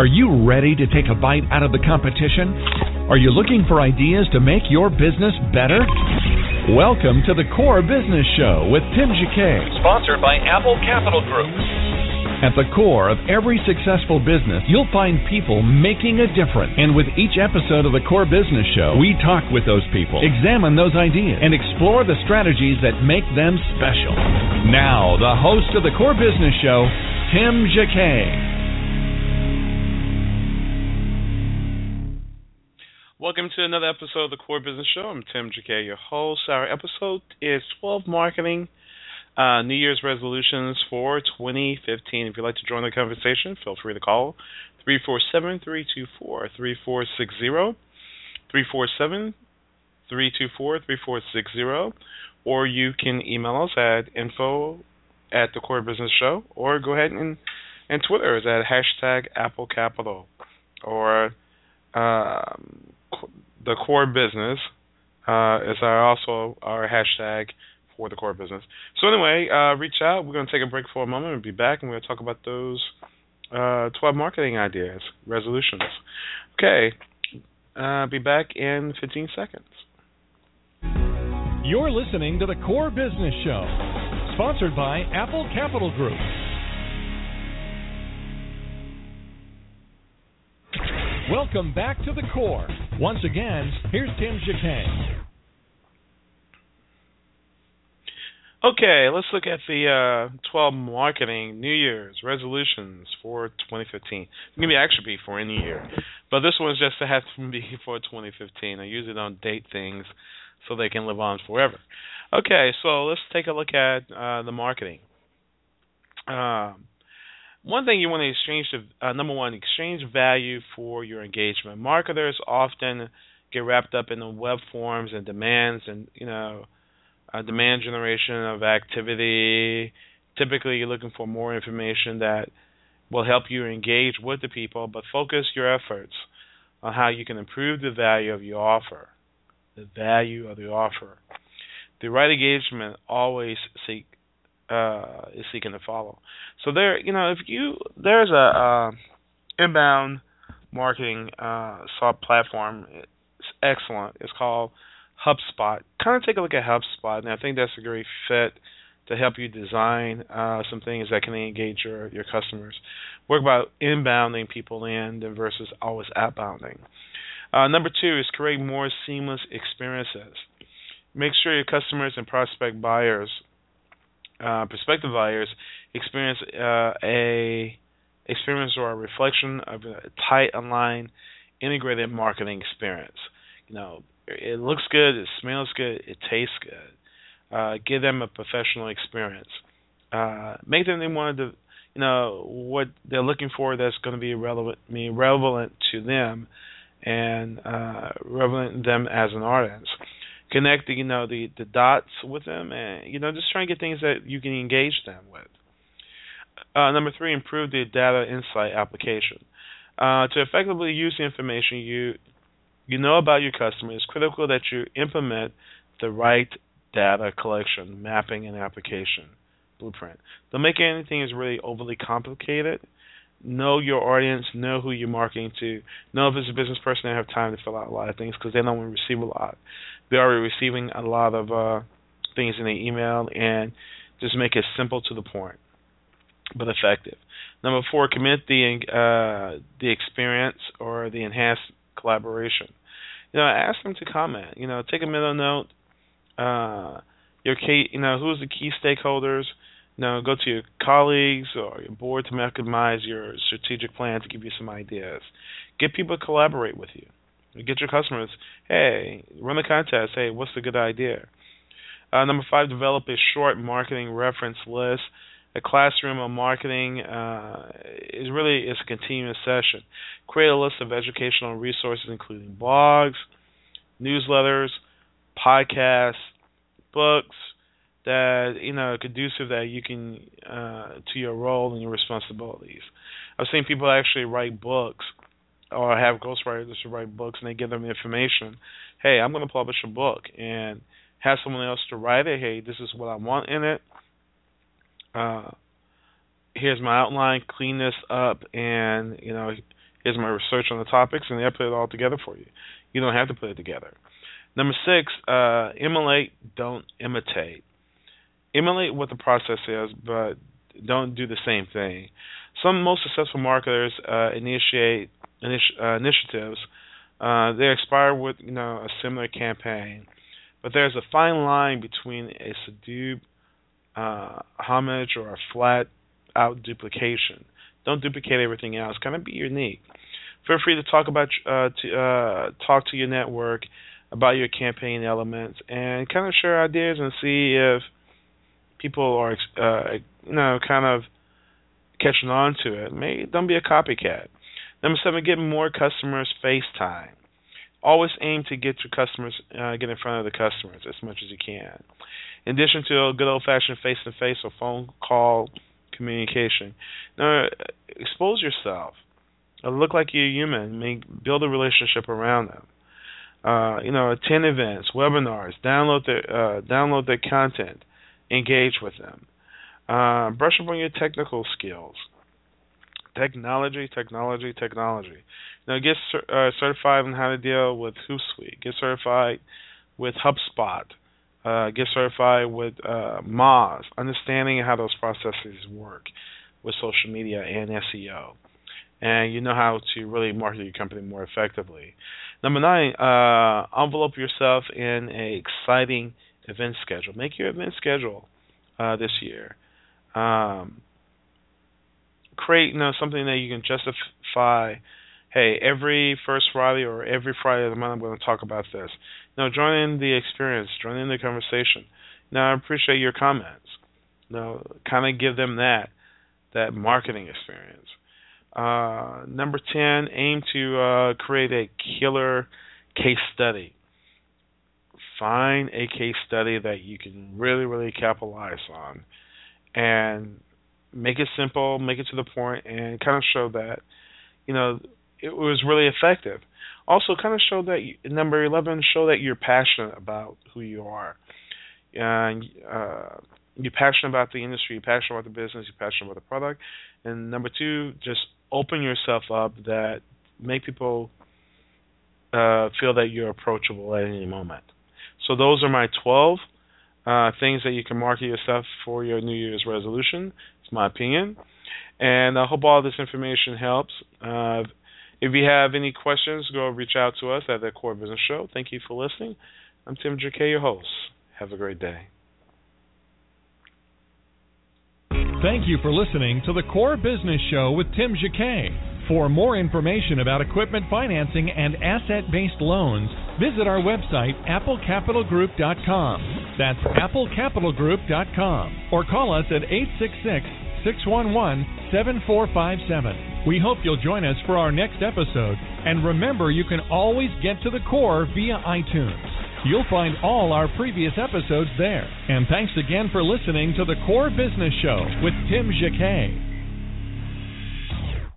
Are you ready to take a bite out of the competition? Are you looking for ideas to make your business better? Welcome to the Core Business Show with Tim Jacquet. Sponsored by Apple Capital Group. At the core of every successful business, you'll find people making a difference. And with each episode of the Core Business Show, we talk with those people, examine those ideas, and explore the strategies that make them special. Now, the host of the Core Business Show, Tim Jacquet. Welcome to another episode of the Core Business Show. I'm Tim Jacquet, your host. Our episode is 12 Marketing uh, New Year's Resolutions for 2015. If you'd like to join the conversation, feel free to call 347 324 3460. 347 324 3460. Or you can email us at info at the Core Business Show, or go ahead and, and Twitter is at hashtag Apple Capital. Or um, the core business uh, is our also our hashtag for the core business. So anyway, uh, reach out. We're going to take a break for a moment and be back, and we're going to talk about those uh, 12 marketing ideas, resolutions. Okay, uh, be back in 15 seconds. You're listening to the Core Business Show, sponsored by Apple Capital Group. Welcome back to the core. Once again, here's Tim Jacquet. Okay, let's look at the uh, 12 marketing New Year's resolutions for 2015. It can be actually be for any year, but this one's just to have to be for 2015. I usually don't date things so they can live on forever. Okay, so let's take a look at uh, the marketing. Um, one thing you want to exchange uh, number one exchange value for your engagement. Marketers often get wrapped up in the web forms and demands and you know uh, demand generation of activity. Typically you're looking for more information that will help you engage with the people but focus your efforts on how you can improve the value of your offer. The value of the offer. The right engagement always seek uh, is seeking to follow. So there, you know, if you there's a uh, inbound marketing uh, sub platform. It's excellent. It's called HubSpot. Kind of take a look at HubSpot, and I think that's a great fit to help you design uh, some things that can engage your your customers. Work about inbounding people in versus always outbounding. Uh, number two is create more seamless experiences. Make sure your customers and prospect buyers uh, prospective buyers experience uh, a experience or a reflection of a tight, online, integrated marketing experience. You know, it looks good, it smells good, it tastes good. Uh, give them a professional experience. Uh, make them want to, you know, what they're looking for that's going to be relevant, I relevant to them, and uh, relevant them as an audience connect the, you know the the dots with them and you know just try and get things that you can engage them with. Uh, number three improve the data insight application. Uh, to effectively use the information you you know about your customer it's critical that you implement the right data collection mapping and application blueprint. Don't make anything is really overly complicated. Know your audience, know who you're marketing to, know if it's a business person they have time to fill out a lot of things because they don't receive a lot. They're already receiving a lot of uh, things in the email, and just make it simple to the point, but effective. Number four, commit the uh, the experience or the enhanced collaboration. You know, ask them to comment. You know, take a mental note. Uh, your key, you know, who's the key stakeholders now go to your colleagues or your board to maximize your strategic plan to give you some ideas. Get people to collaborate with you. Get your customers, hey, run a contest. Hey, what's a good idea? Uh, number five, develop a short marketing reference list. A classroom of marketing uh, is really is a continuous session. Create a list of educational resources, including blogs, newsletters, podcasts, books, that you know conducive that you can uh, to your role and your responsibilities. I've seen people actually write books or have ghostwriters to write books and they give them information. Hey, I'm going to publish a book and have someone else to write it. Hey, this is what I want in it. Uh, here's my outline. Clean this up, and you know, Here's my research on the topics, and I put it all together for you. You don't have to put it together. Number six, uh, emulate, don't imitate. Emulate what the process is, but don't do the same thing. Some most successful marketers uh, initiate initi- initiatives. Uh, they expire with you know a similar campaign, but there's a fine line between a subdued uh, homage or a flat out duplication. Don't duplicate everything else. Kind of be unique. Feel free to talk about uh, to uh, talk to your network about your campaign elements and kind of share ideas and see if people are uh, you know kind of catching on to it. Maybe don't be a copycat. Number seven, get more customers face time. Always aim to get your customers, uh, get in front of the customers as much as you can. In addition to a good old fashioned face to face or phone call communication, now expose yourself. Uh, look like you're human. Build a relationship around them. Uh, you know, attend events, webinars, download their uh, download their content, engage with them. Uh, brush up on your technical skills. Technology, technology, technology. Now get uh, certified on how to deal with Hootsuite. Get certified with HubSpot. Uh, get certified with uh, Moz. Understanding how those processes work with social media and SEO, and you know how to really market your company more effectively. Number nine, uh, envelope yourself in a exciting event schedule. Make your event schedule uh, this year. Um, create you know something that you can justify. Hey, every first Friday or every Friday of the month, I'm going to talk about this. Now, join in the experience, join in the conversation. Now, I appreciate your comments. Now, kind of give them that that marketing experience. Uh, number 10, aim to uh, create a killer case study. Find a case study that you can really, really capitalize on and make it simple, make it to the point, and kind of show that, you know, it was really effective. Also, kind of show that, you, number 11, show that you're passionate about who you are. And uh, you're passionate about the industry, you're passionate about the business, you're passionate about the product. And number two, just open yourself up that make people uh, feel that you're approachable at any moment. So those are my 12 uh, things that you can market yourself for your New Year's resolution. My opinion. And I hope all this information helps. Uh, if you have any questions, go reach out to us at the Core Business Show. Thank you for listening. I'm Tim Jacquet, your host. Have a great day. Thank you for listening to the Core Business Show with Tim Jacquet. For more information about equipment financing and asset based loans, visit our website, applecapitalgroup.com. That's applecapitalgroup.com. Or call us at 866 611 7457. We hope you'll join us for our next episode. And remember, you can always get to the core via iTunes. You'll find all our previous episodes there. And thanks again for listening to the Core Business Show with Tim Jacquet.